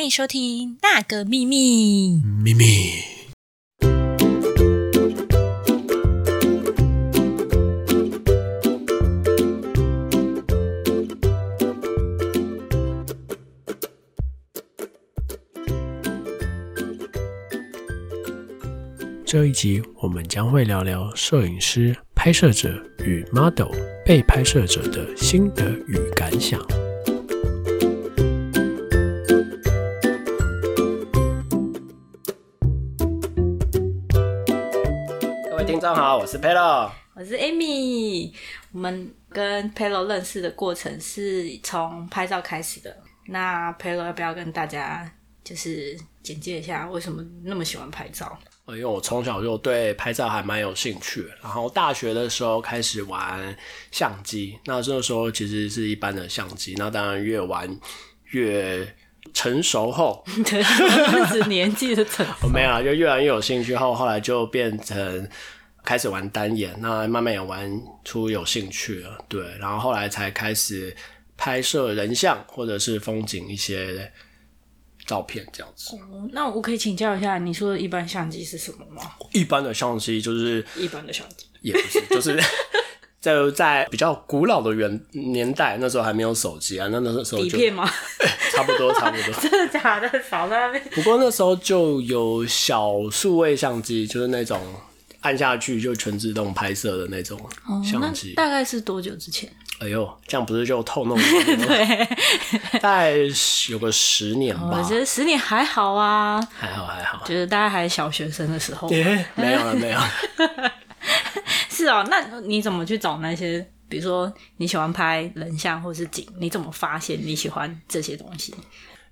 欢迎收听《那个秘密》。秘密。这一集我们将会聊聊摄影师、拍摄者与 model 被拍摄者的心得与感想。是 Pelo。我是 Amy，我们跟 Pelo 认识的过程是从拍照开始的。那 Pelo 要不要跟大家就是简介一下，为什么那么喜欢拍照？因为我从小就对拍照还蛮有兴趣，然后大学的时候开始玩相机，那这个时候其实是一般的相机，那当然越玩越成熟后，对，是年纪的成熟。没有啊，就越来越有兴趣后，后来就变成开始玩单眼，那慢慢也玩出有兴趣了，对，然后后来才开始拍摄人像或者是风景一些照片这样子。那我可以请教一下，你说的一般相机是什么吗？一般的相机就是一般的相机，也不是，就是在 在比较古老的元年代，那时候还没有手机啊，那那时候就底片吗？差不多差不多。真的假的？少在那边。不过那时候就有小数位相机，就是那种按下去就全自动拍摄的那种相机。哦大概是多久之前？哎呦，这样不是就透露了吗？对，大概有个十年吧我，觉得十年还好啊，还好还好。觉得大家还小学生的时候。耶，没有了没有了。是哦，那你怎么去找那些？比如说你喜欢拍人像或是景，你怎么发现你喜欢这些东西？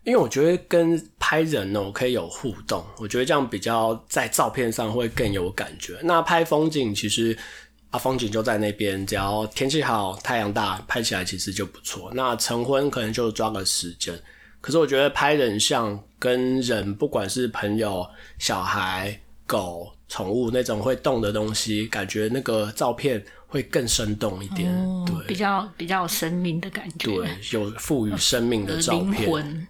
因为我觉得跟拍人哦可以有互动，我觉得这样比较在照片上会更有感觉。那拍风景其实啊，风景就在那边，只要天气好、太阳大，拍起来其实就不错。那成婚可能就抓个时间，可是我觉得拍人像跟人，不管是朋友、小孩、狗、宠物那种会动的东西，感觉那个照片会更生动一点。对比较比较有生命的感觉，对，有赋予生命的照灵片。魂，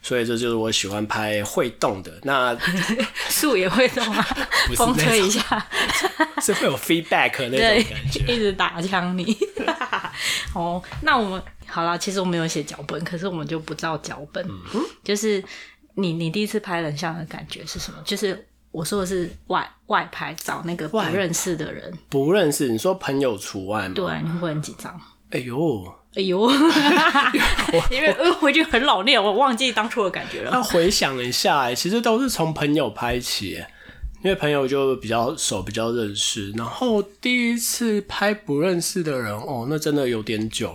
所以这就是我喜欢拍会动的。那 树也会动啊 风吹一下，是会有 feedback 那对种感，觉。一直打枪你。哦，那我们好啦，其实我们有写脚本，可是我们就不照脚本。嗯就是你你第一次拍人像的感觉是什么？就是我说的是外外拍，找那个不外认识的人，不认识，你说朋友除外吗？对，你会不会很紧张？哎呦，哎呦，因为呃我已经很老练，我忘记当初的感觉了。那回想一下，哎，其实都是从朋友拍起，哎因为朋友就比较熟，比较认识。然后第一次拍不认识的人，哦，那真的有点久，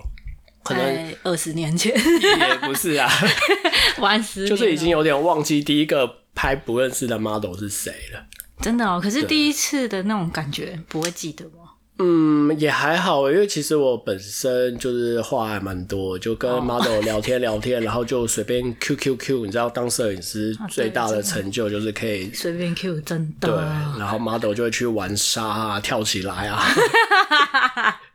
可能在二十年前，也不是啊，玩十年就是已经有点忘记第一个拍不认识的 model 是谁了。真的哦。可是第一次的那种感觉不会记得吗？嗯，也还好，因为其实我本身就是话还蛮多，就跟 model 聊天聊天，然后就随便 Q Q Q，你知道，当摄影师最大的成就就是可以随便 Q 真的。对，然后 model 就会去玩沙啊，跳起来啊，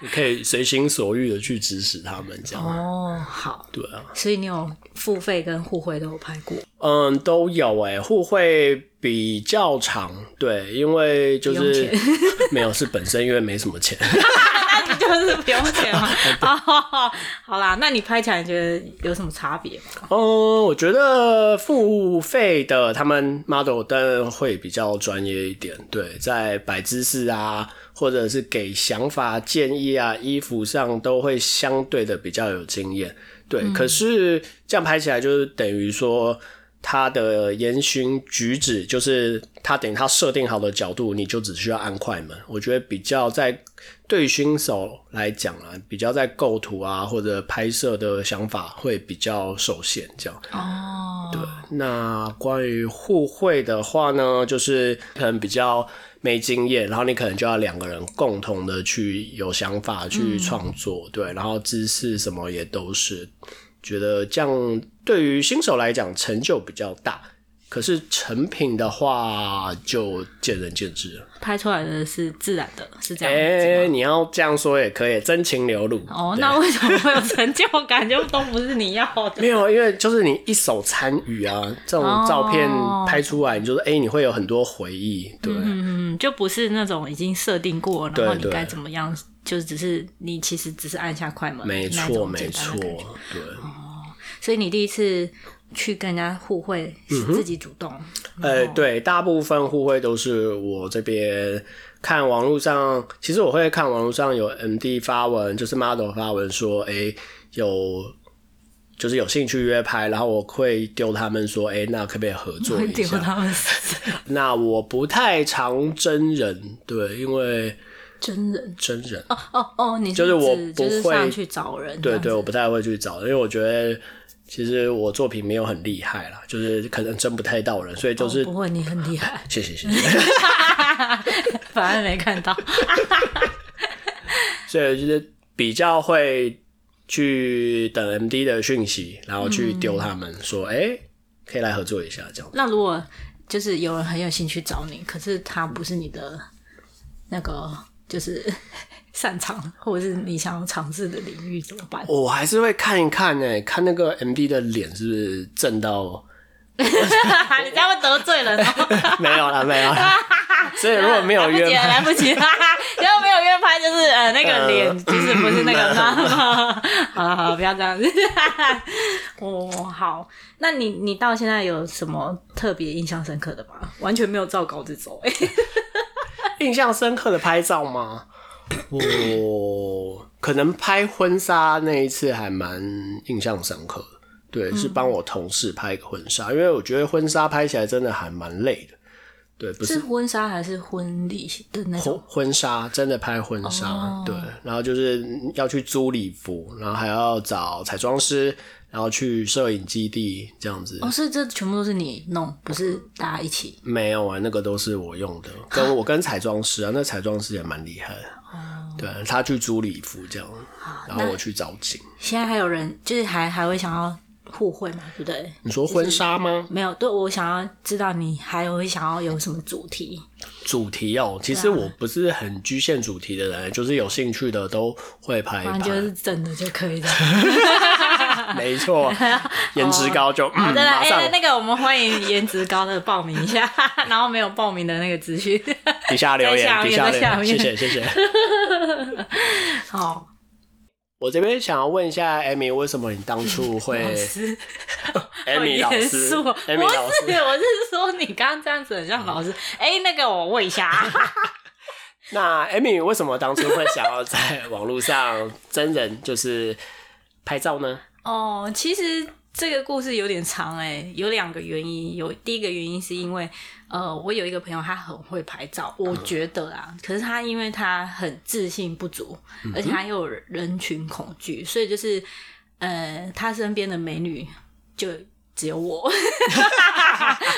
你 可以随心所欲的去指使他们，这样，哦，好，对啊，所以你有付费跟互惠都有拍过，嗯，都有诶、互惠比较长，对，因为就是钱 没有是本身因为没什么钱。就是不用钱嘛？哦，好啦，那你拍起来觉得有什么差别吗？嗯，我觉得付费的他们 model 当然会比较专业一点，对，在摆姿势啊，或者是给想法建议啊，衣服上都会相对的比较有经验，对。可是这样拍起来就是等于说。他的言行举止，就是他等于他设定好的角度，你就只需要按快门。我觉得比较在对于新手来讲啊，比较在构图啊或者拍摄的想法会比较受限，这样。哦，对，那关于互惠的话呢，就是可能比较没经验，然后你可能就要两个人共同的去有想法去创作，对，然后知识什么也都是，觉得这样对于新手来讲成就比较大。可是成品的话就见仁见智了。拍出来的是自然的，是这样哎。你要这样说也可以，真情流露。哦，那为什么会有成就感？就都不是你要的。没有，因为就是你一手参与啊，这种照片拍出来，你就是哎、你会有很多回忆，对。嗯，就不是那种已经设定过，然后你该怎么样，就只是你其实只是按下快门，没那错，没错对。所以你第一次去跟人家互惠是自己主动，呃，对，大部分互惠都是我这边看网络上，其实我会看网络上有 MD 发文，就是 model 发文说，哎、有就是有兴趣约拍，然后我会丢他们说，哎、那可不可以合作会一下？丢他们那我不太常真人，对，因为真人。真人，哦哦哦，你就是我不会就是上去找人，对对，我不太会去找，因为我觉得其实我作品没有很厉害啦，就是可能真不太到人，所以就是、哦不会，你很厉害，谢 谢谢谢。反而没看到。所以就是比较会去等 MD 的讯息，然后去丢他们说，哎、可以来合作一下这样。那如果就是有人很有兴趣找你，可是他不是你的那个就是擅长或者是你想要尝试的领域，怎么办？我还是会看一看呢、看那个 MD 的脸是不是正到 你这样会得罪人哦。没有啦，没有啦。所以如果没有约来不及，来不及，如果没有约拍，就是呃那个脸，就是不是那个。好了好了，不要这样子。哦，好，那你你到现在有什么特别印象深刻的吗？完全没有照稿子走、欸，印象深刻的拍照吗？我可能拍婚纱那一次还蛮印象深刻的。对，是帮我同事拍一个婚纱，因为我觉得婚纱拍起来真的还蛮累的。对，不是婚纱还是婚礼的那婚种？婚纱，真的拍婚纱，哦对，然后就是要去租礼服，然后还要找彩妆师，然后去摄影基地这样子。哦，是这全部都是你弄，不是大家一起。没有啊，那个都是我用的，跟 我跟彩妆师啊，那彩妆师也蛮厉害的。哦对他去租礼服这样，然后我去找景。现在还有人就是还还会想要互惠嘛，对不对？你说婚纱吗？没有，对我想要知道你还有会想要有什么主题。主题哦，其实我不是很局限主题的人，就是有兴趣的都会拍一反正就。是真的就可以的。没错，颜值高就好的，哎、上那个我们欢迎颜值高的报名一下，然后没有报名的那个资讯。底下留言，底下留言，谢谢谢谢。好，我这边想要问一下 Amy，为什么你当初会老师，Amy 老师肃哦，Amy 不老是，师，我是说你刚刚这样子很像老师。哎、那个我问一下，那 Amy 为什么当初会想要在网络上真人就是拍照呢？哦，其实这个故事有点长哎、有两个原因。有第一个原因是因为，呃，我有一个朋友他很会拍照，我觉得啊，可是他因为他很自信不足，而且他又有人群恐惧，所以就是，呃，他身边的美女就。只有我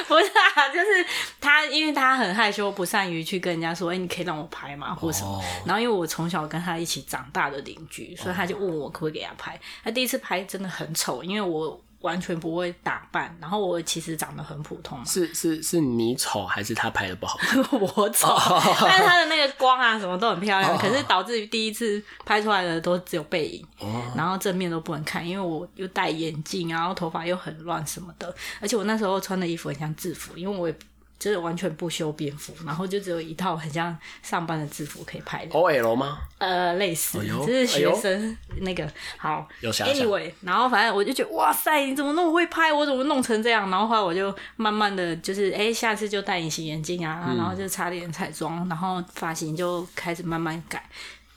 不是啊，就是他，因为他很害羞，不善于去跟人家说，哎、你可以让我拍吗，或什么。哦然后因为我从小跟他一起长大的邻居，所以他就问我可不可以给他拍。他第一次拍真的很丑，因为我完全不会打扮，然后我其实长得很普通嘛，是是是你丑还是他拍的不好？我丑，但是他的那个光啊什么都很漂亮，可是导致于第一次拍出来的都只有背影，然后正面都不能看，因为我又戴眼镜，然后头发又很乱什么的，而且我那时候穿的衣服很像制服，因为我也就是完全不修边幅，然后就只有一套很像上班的制服可以拍的。OL 吗？呃，类似，哎就是学生那个好。有遐想 Anyway，然后反正我就觉得哇塞，你怎么那么会拍？我怎么弄成这样？然后后来我就慢慢的就是，哎、下次就戴隐形眼镜啊，嗯然后就擦点彩妆，然后发型就开始慢慢改，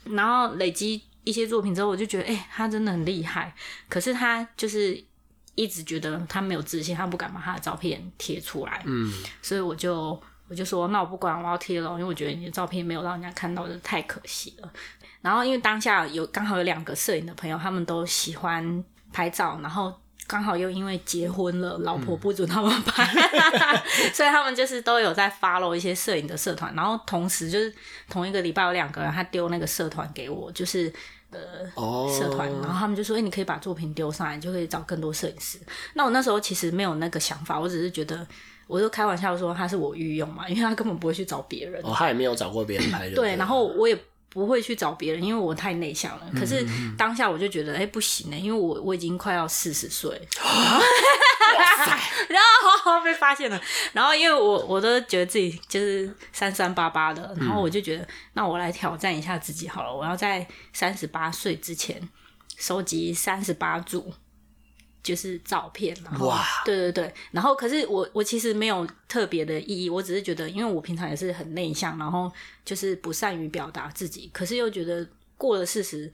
然后累积一些作品之后，我就觉得，哎、他真的很厉害。可是他就是一直觉得他没有自信，他不敢把他的照片贴出来。嗯，所以我就我就说，那我不管，我要贴了，因为我觉得你的照片没有让人家看到，就太可惜了。然后因为当下有刚好有两个摄影的朋友，他们都喜欢拍照，然后刚好又因为结婚了，老婆不准他们拍，所以他们就是都有在 follow 一些摄影的社团，然后同时就是同一个礼拜有两个人，他丢那个社团给我，就是。哦，社团，然后他们就说：“哎、你可以把作品丢上来，你就可以找更多摄影师。”那我那时候其实没有那个想法，我只是觉得我就开玩笑说他是我御用嘛，因为他根本不会去找别人。哦，他也没有找过别人拍的。对，然后我也不会去找别人，因为我太内向了。可是当下我就觉得，哎、不行呢、因为我我已经快要四十岁，哇塞，然后被发现了。然后因为我我都觉得自己就是三三八八的，然后我就觉得，那我来挑战一下自己好了，我要在三十八岁之前收集三十八组。就是照片，然后哇对对对，然后可是我我其实没有特别的意义，我只是觉得，因为我平常也是很内向，然后就是不善于表达自己，可是又觉得过了四十，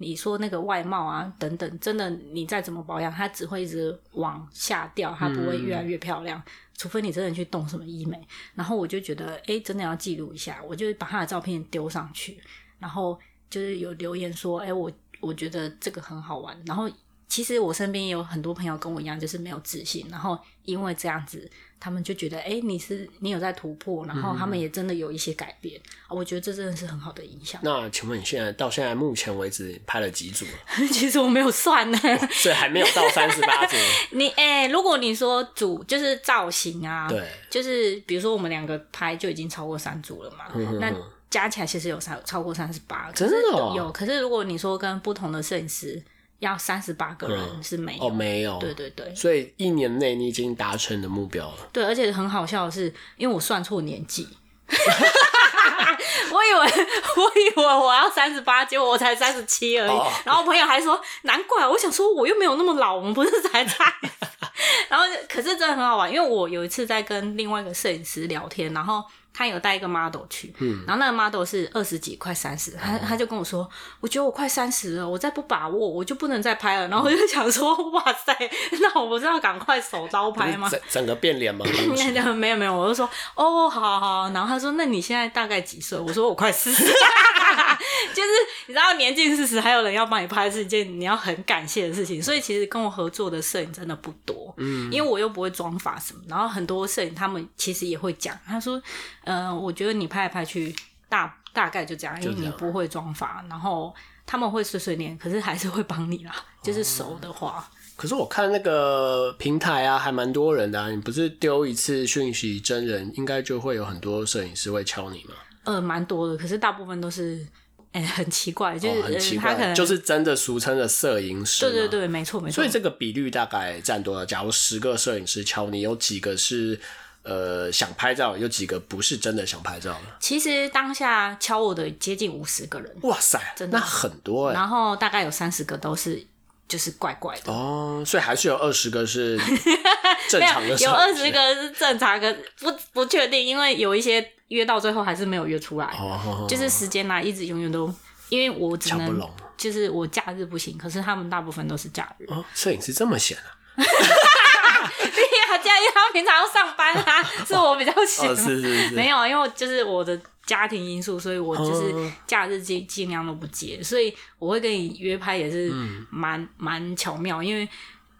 你说那个外貌啊等等，真的你再怎么保养，它只会一直往下掉，它不会越来越漂亮，除非你真的去动什么医美。然后我就觉得，哎，真的要记录一下，我就把他的照片丢上去，然后就是有留言说，哎，我我觉得这个很好玩，然后。其实我身边也有很多朋友跟我一样，就是没有自信，然后因为这样子，他们就觉得，哎、你是你有在突破，然后他们也真的有一些改变，啊我觉得这真的是很好的影响。那请问你现在到现在目前为止拍了几组了？其实我没有算呢，所以还没有到三十八组。你哎、如果你说组就是造型啊，对，就是比如说我们两个拍就已经超过三组了嘛，嗯那加起来其实有三超过三十八，真的哦有。可是如果你说跟不同的摄影师要三十八个人是没有，哦，没有。对对对所以一年内你已经达成你的目标了。对，而且很好笑的是，因为我算错年纪。我以为我以为我要三十八，结果我才三十七而已。哦然后朋友还说，难怪。我想说，我又没有那么老，我们不是才差。然后，可是真的很好玩，因为我有一次在跟另外一个摄影师聊天，然后他有带一个 model 去，嗯，然后那个 model 是二十几，快三十，他他就跟我说，我觉得我快三十了，我再不把握，我就不能再拍了。然后我就想说，哇塞，那我不是要赶快手刀拍吗？整整个变脸吗？没有没有，我就说哦，好好好。然后他说，那你现在大概几岁？我说我快四十，就是你知道年近四十，还有人要帮你拍，是一件你要很感谢的事情。所以其实跟我合作的摄影真的不多，嗯，因为我又不会装法什么。然后很多摄影他们其实也会讲，他说，呃，我觉得你拍来拍去大大概就这样，因为你不会装法，然后他们会碎碎念，可是还是会帮你啦，就是熟的话。可是我看那个平台啊，还蛮多人的、啊。你不是丢一次讯息真人，应该就会有很多摄影师会敲你吗？呃，蛮多的，可是大部分都是，哎、很奇怪，就是、哦，很奇呃、他可怪，能就是真的俗称的摄影师。对对。对，没错没错。所以这个比率大概占多少？假如十个摄影师敲你，有几个是呃想拍照，有几个不是真的想拍照的？其实当下敲我的接近五十个人，哇塞，真的那很多哎、然后大概有三十个都是就是怪怪的。哦，所以还是有二十个是 正没常的有有二十个是正常的，不不确定，因为有一些约到最后还是没有约出来，哦，就是时间来，一直永远都，因为我只能就是我假日不行，可是他们大部分都是假日。哦，摄影师这么闲啊？他 们平常要上班啊，是我比较闲。哦，是是是，没有，因为就是我的家庭因素，所以我就是哦。假日尽尽量都不接，所以我会跟你约拍也是嗯。蛮蛮巧妙，因为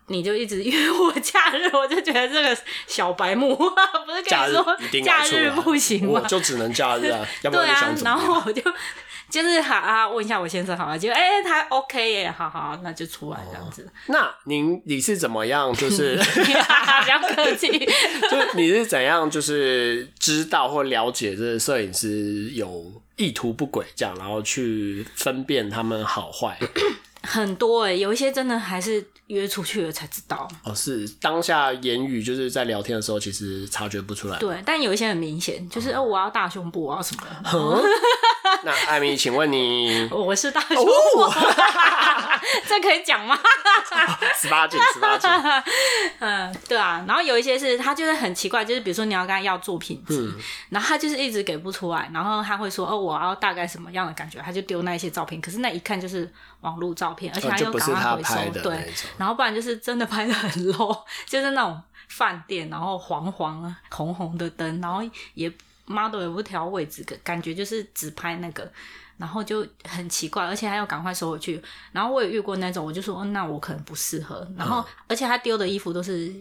你就一直约我假日，我就觉得这个小白目 不是跟你说假日不行吗？我就只能假日啊，要不对啊然？后我就就是好啊，问一下我先生好了，就哎、他 OK 耶，好好，那就出来这样子，那您你是怎么样？就是 不要客气。就是你是怎样？就是知道或了解这摄影师有意图不轨这样，然后去分辨他们好坏。很多哎、有一些真的还是约出去了才知道。哦，是当下言语就是在聊天的时候，其实察觉不出来。对，但有一些很明显，就是哦，我要大胸部，我要什么？那艾米，请问你 我是大胸部，这可以讲吗？十八禁？十八禁？嗯，对啊。然后有一些是他就是很奇怪，就是比如说你要跟他要作品集，然后他就是一直给不出来，然后他会说哦，我要大概什么样的感觉，他就丢那一些照片，可是那一看就是网络照片，而且哦他又就不是他赶快回收，对拍的那种。然后不然就是真的拍的很 low，就是那种饭店，然后黄黄啊红红的灯，然后也 model 也不调位置，感感觉就是只拍那个。然后就很奇怪，而且还要赶快收回去。然后我也遇过那种，我就说，哦，那我可能不适合。然后，而且他丢的衣服都是，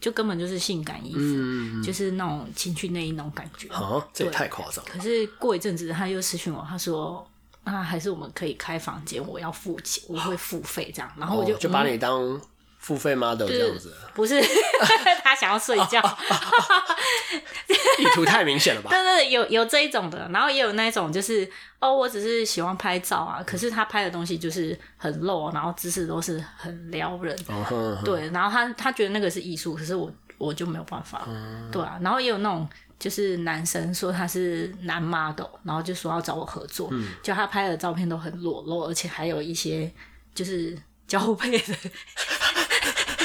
就根本就是性感衣服，嗯，就是那种情趣内衣那种感觉。啊，这也太夸张了。可是过一阵子，他又私讯我，他说，啊，还是我们可以开房间，我要付钱，我会付费这样。然后我就、哦就把嗯你当付费 model 这样子，不是 他想要睡觉，意图太明显了吧？对对对，有有这一种的，然后也有那一种就是哦，我只是喜欢拍照啊，可是他拍的东西就是很露，然后姿势都是很撩人，对，然后他他觉得那个是艺术，可是我我就没有办法，对啊，然后也有那种就是男生说他是男 model，然后就说要找我合作，就他拍的照片都很裸露，而且还有一些就是交配的。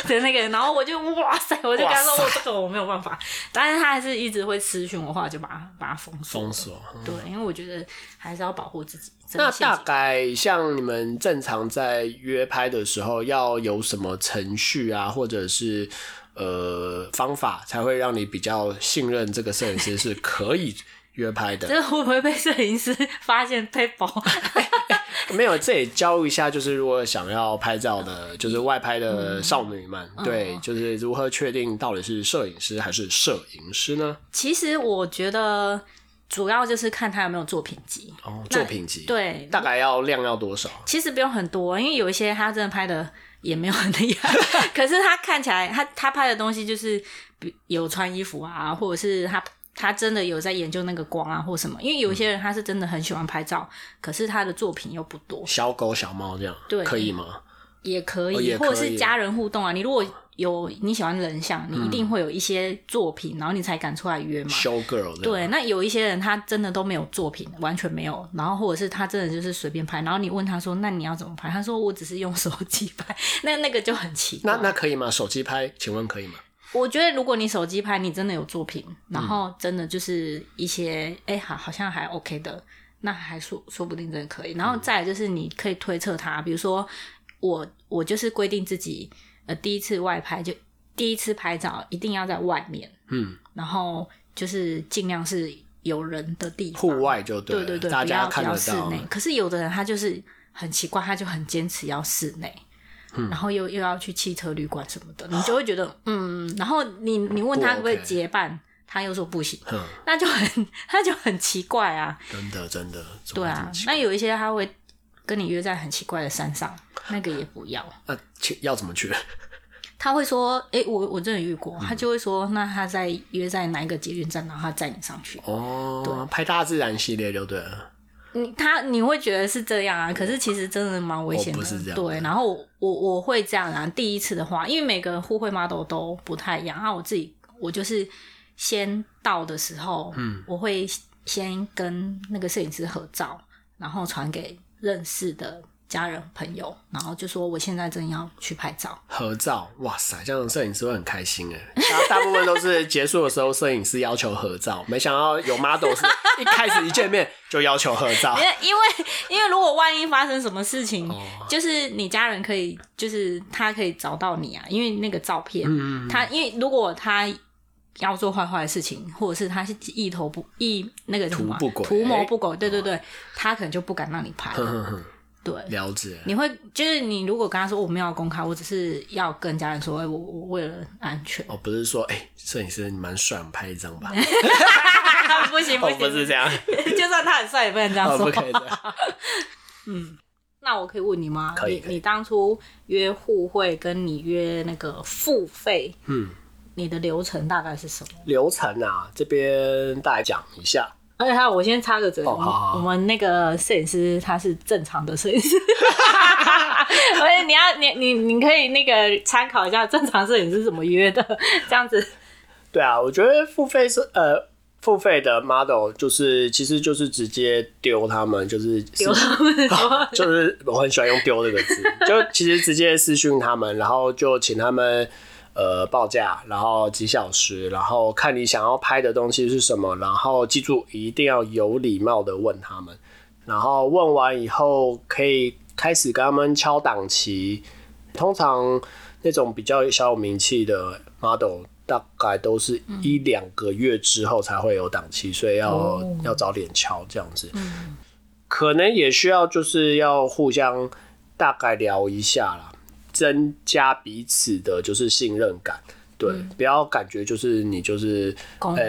的那个，然后我就哇塞，我就跟他说我这个我没有办法，但是他还是一直会私讯我，话就把他把他封锁。封锁。嗯对，因为我觉得还是要保护自己。真那大概像你们正常在约拍的时候，要有什么程序啊，或者是呃方法，才会让你比较信任这个摄影师是可以约拍的？这会不会被摄影师发现被包？没有，这也教一下，就是如果想要拍照的，就是外拍的少女们，嗯对，就是如何确定到底是摄影师还是摄影师呢？其实我觉得主要就是看他有没有作品集。哦，作品集，，对，大概要量要多少？其实不用很多，因为有一些他真的拍的也没有很厉害，可是他看起来他他拍的东西就是比有穿衣服啊，或者是他他真的有在研究那个光啊或什么。因为有些人他是真的很喜欢拍照，可是他的作品又不多，小狗小猫这样，对可以吗？也可以，哦也可以或者是家人互动啊。你如果有你喜欢人像，你一定会有一些作品，然后你才敢出来约嘛。对，那有一些人他真的都没有作品，完全没有，然后或者是他真的就是随便拍，然后你问他说，那你要怎么拍？他说我只是用手机拍，那那个就很奇怪。那那可以吗？手机拍，请问可以吗？我觉得如果你手机拍，你真的有作品，然后真的就是一些哎、好好像还 OK 的，那还说说不定真的可以。然后再来就是你可以推测他，比如说我我就是规定自己呃第一次外拍就第一次拍照一定要在外面，嗯，然后就是尽量是有人的地方，户外就对对对对，大家不要看得到。内。可是有的人他就是很奇怪，他就很坚持要室内。嗯。然后又又要去汽车旅馆什么的，你就会觉得嗯，然后你你问他不可不可以结伴，他又说不行，嗯，那就很他就很奇怪啊，真的真的，对啊那有一些他会跟你约在很奇怪的山上，那个也不要，那请要怎么去？他会说，诶，我我真的遇过，嗯。他就会说，那他在约在哪一个捷运站，然后他载你上去，哦，拍大自然系列就对了。你他你会觉得是这样啊，可是其实真的蛮危险的。哦不是这样对，然后我我我会这样啊。第一次的话，因为每个互惠 model 都不太一样啊，我自己我就是先到的时候，嗯，我会先跟那个摄影师合照，然后传给认识的家人朋友，然后就说我现在正要去拍照。合照，哇塞，这样摄影师会很开心哎。然后 大部分都是结束的时候，摄影师要求合照，没想到有 model 是一开始一见面就要求合照 因。为因为如果万一发生什么事情，哦就是你家人可以，就是他可以找到你啊，因为那个照片，嗯他因为如果他要做坏坏的事情，或者是他是意头不意那个什么啊图图谋不轨，对对对，他可能就不敢让你拍。对，了解。你会就是你如果跟他说我没有要公开，我只是要跟家人说，哎、我我为了安全，哦，不是说哎，摄、影师你蛮帅，我们拍一张吧？不行不哦行，，不是这样，就算他很帅也不能这样哦，说。不可以这样。那我可以问你吗？可以可以你你当初约互惠跟你约那个付费，嗯，你的流程大概是什么？流程啊，这边大概讲一下。而且还有，我先插个嘴，我们哦好好好我们那个摄影师他是正常的摄影师，而且你要你你你可以那个参考一下正常摄影师怎么约的，这样子。对啊，我觉得付费是呃。付费的 model 就是，其实就是直接丢他们，就是丢他们说 就是我很喜欢用“丢”这个字，就其实直接私讯他们，然后就请他们呃报价，然后几小时，然后看你想要拍的东西是什么，然后记住一定要有礼貌的问他们，然后问完以后可以开始跟他们敲档期。通常那种比较小有名气的 model，大概都是一两个月之后才会有档期，所以要、哦要早点敲这样子。可能也需要就是要互相大概聊一下啦，增加彼此的就是信任感。对，不要感觉就是你就是工作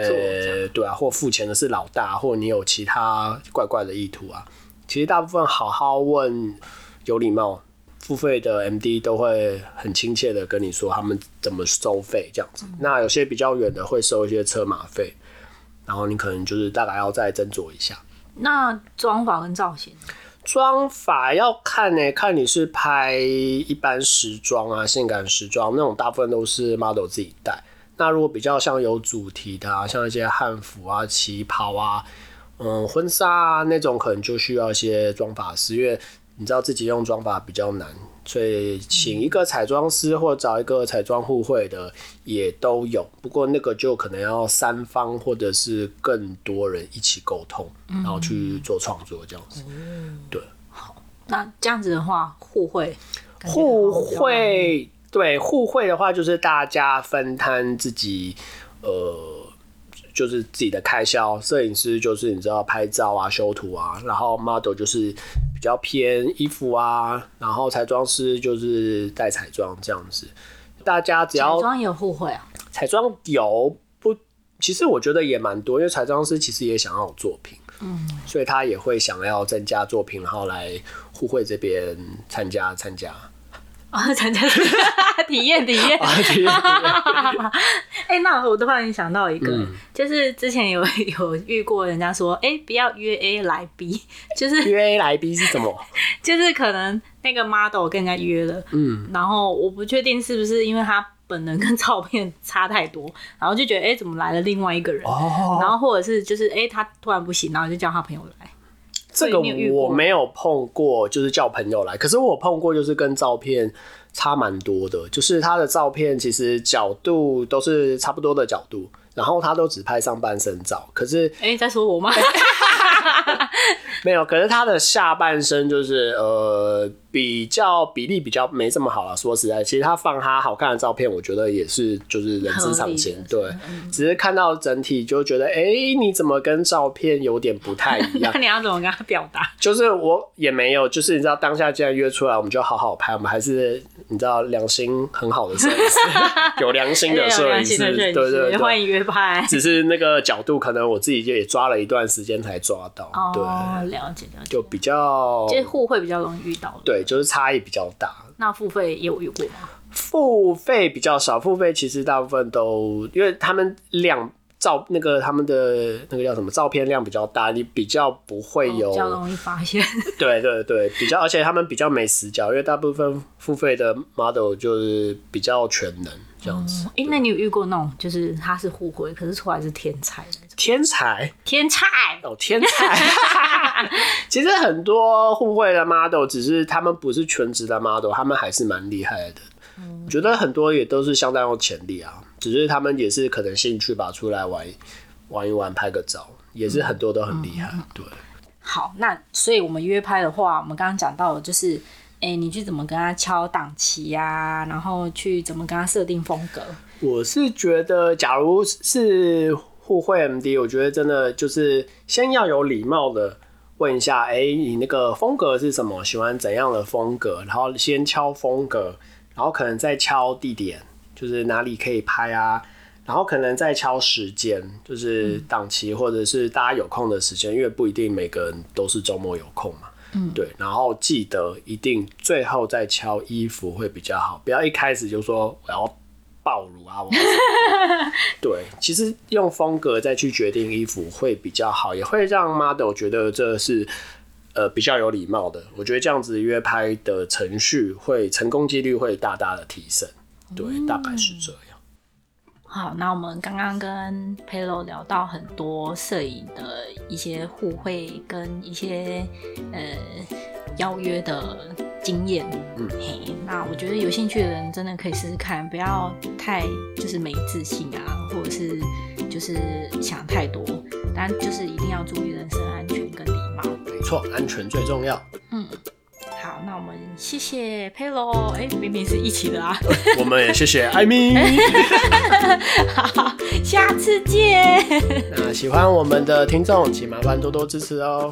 对啊，或付钱的是老大，或你有其他怪怪的意图啊。其实大部分好好问，有礼貌，付费的 MD 都会很亲切的跟你说他们怎么收费这样子。那有些比较远的会收一些车马费，然后你可能就是大概要再斟酌一下。那妆法跟造型，妆法要看呢、看你是拍一般时装啊、性感时装那种，大部分都是 model 自己带。那如果比较像有主题的啊，像一些汉服啊、旗袍啊、嗯婚纱啊那种，可能就需要一些妆发师，因为你知道自己用妆发比较难，所以请一个彩妆师或找一个彩妆互惠的也都有。不过那个就可能要三方或者是更多人一起沟通，然后去做创作这样子。对。好那这样子的话，互惠，互惠对互惠的话，就是大家分摊自己呃，就是自己的开销。摄影师就是你知道拍照啊、修图啊，然后 model 就是比较偏衣服啊，然后彩妆师就是带彩妆这样子。大家只要彩妆也有互惠啊，彩妆有不，其实我觉得也蛮多，因为彩妆师其实也想要有作品，嗯，所以他也会想要增加作品，然后来互惠这边参加参加。啊，参加体验体验。哎、那我突然想到一个、嗯就是之前有 有遇过人家说，哎、不要约 A 来 B，就是约 A 来 B 是什么？就是可能那个 model 跟人家约了，嗯，然后我不确定是不是因为他本人跟照片差太多，然后就觉得哎、诶怎么来了另外一个人，哦，然后或者是就是哎、诶他突然不行，然后就叫他朋友来。这个我没有碰过，就是叫朋友来。可是我碰过，就是跟照片差蛮多的，就是他的照片其实角度都是差不多的角度，然后他都只拍上半身照，可是哎、你在说我吗？没有，可是他的下半身就是呃比较比例比较没这么好了。说实在，其实他放他好看的照片，我觉得也是就是人之常情对。只是看到整体就觉得，哎、你怎么跟照片有点不太一样 那？你要怎么跟他表达？就是我也没有，就是你知道当下既然约出来，我们就好好拍，我们还是你知道良心很好的摄影师，有良心的有摄影师，对对对。师欢迎约拍。只是那个角度，可能我自己就也抓了一段时间才抓到，对，哦，了解了解，就比较其实互惠比较容易遇到的。对，就是差异比较大。那付费也有遇过吗？付费比较少，付费其实大部分都因为他们量照那个他们的那个叫什么照片量比较大，你比较不会有、哦比较容易发现。对对对，比较而且他们比较没死角，因为大部分付费的 model 就是比较全能这样子。哎、那你有遇过那种就是他是互惠，可是出来是天才那种？天才天才哦，天才！其实很多互惠的 model，只是他们不是全职的 model，他们还是蛮厉害的。我觉得很多也都是相当有潜力啊，只是他们也是可能兴趣吧，出来玩玩一玩，拍个照，也是很多都很厉害。对，好，那所以我们约拍的话，我们刚刚讲到的就是，哎、你去怎么跟他敲档期呀、然后去怎么跟他设定风格。我是觉得，假如是互惠 MD，我觉得真的就是先要有礼貌的问一下，哎、你那个风格是什么？喜欢怎样的风格？然后先敲风格，然后可能再敲地点，就是哪里可以拍啊。然后可能再敲时间，就是档期或者是大家有空的时间，因为不一定每个人都是周末有空嘛。嗯，对。然后记得一定最后再敲衣服会比较好，不要一开始就说我要暴露啊，我 对，其实用风格再去决定衣服会比较好，也会让 model 觉得这是呃比较有礼貌的。我觉得这样子约拍的程序会成功几率会大大的提升。对，大概是这样。好，那我们刚刚跟 Pelo 聊到很多摄影的一些互惠跟一些呃邀约的经验。嗯嘿，那我觉得有兴趣的人真的可以试试看，不要太就是没自信啊，或者是就是想太多，但就是一定要注意人身安全跟礼貌。没错，安全最重要。那我们谢谢 Pelo，哎、明明是一起的啊，我们也谢谢艾米。好，下次见。那喜欢我们的听众，请麻烦多多支持哦。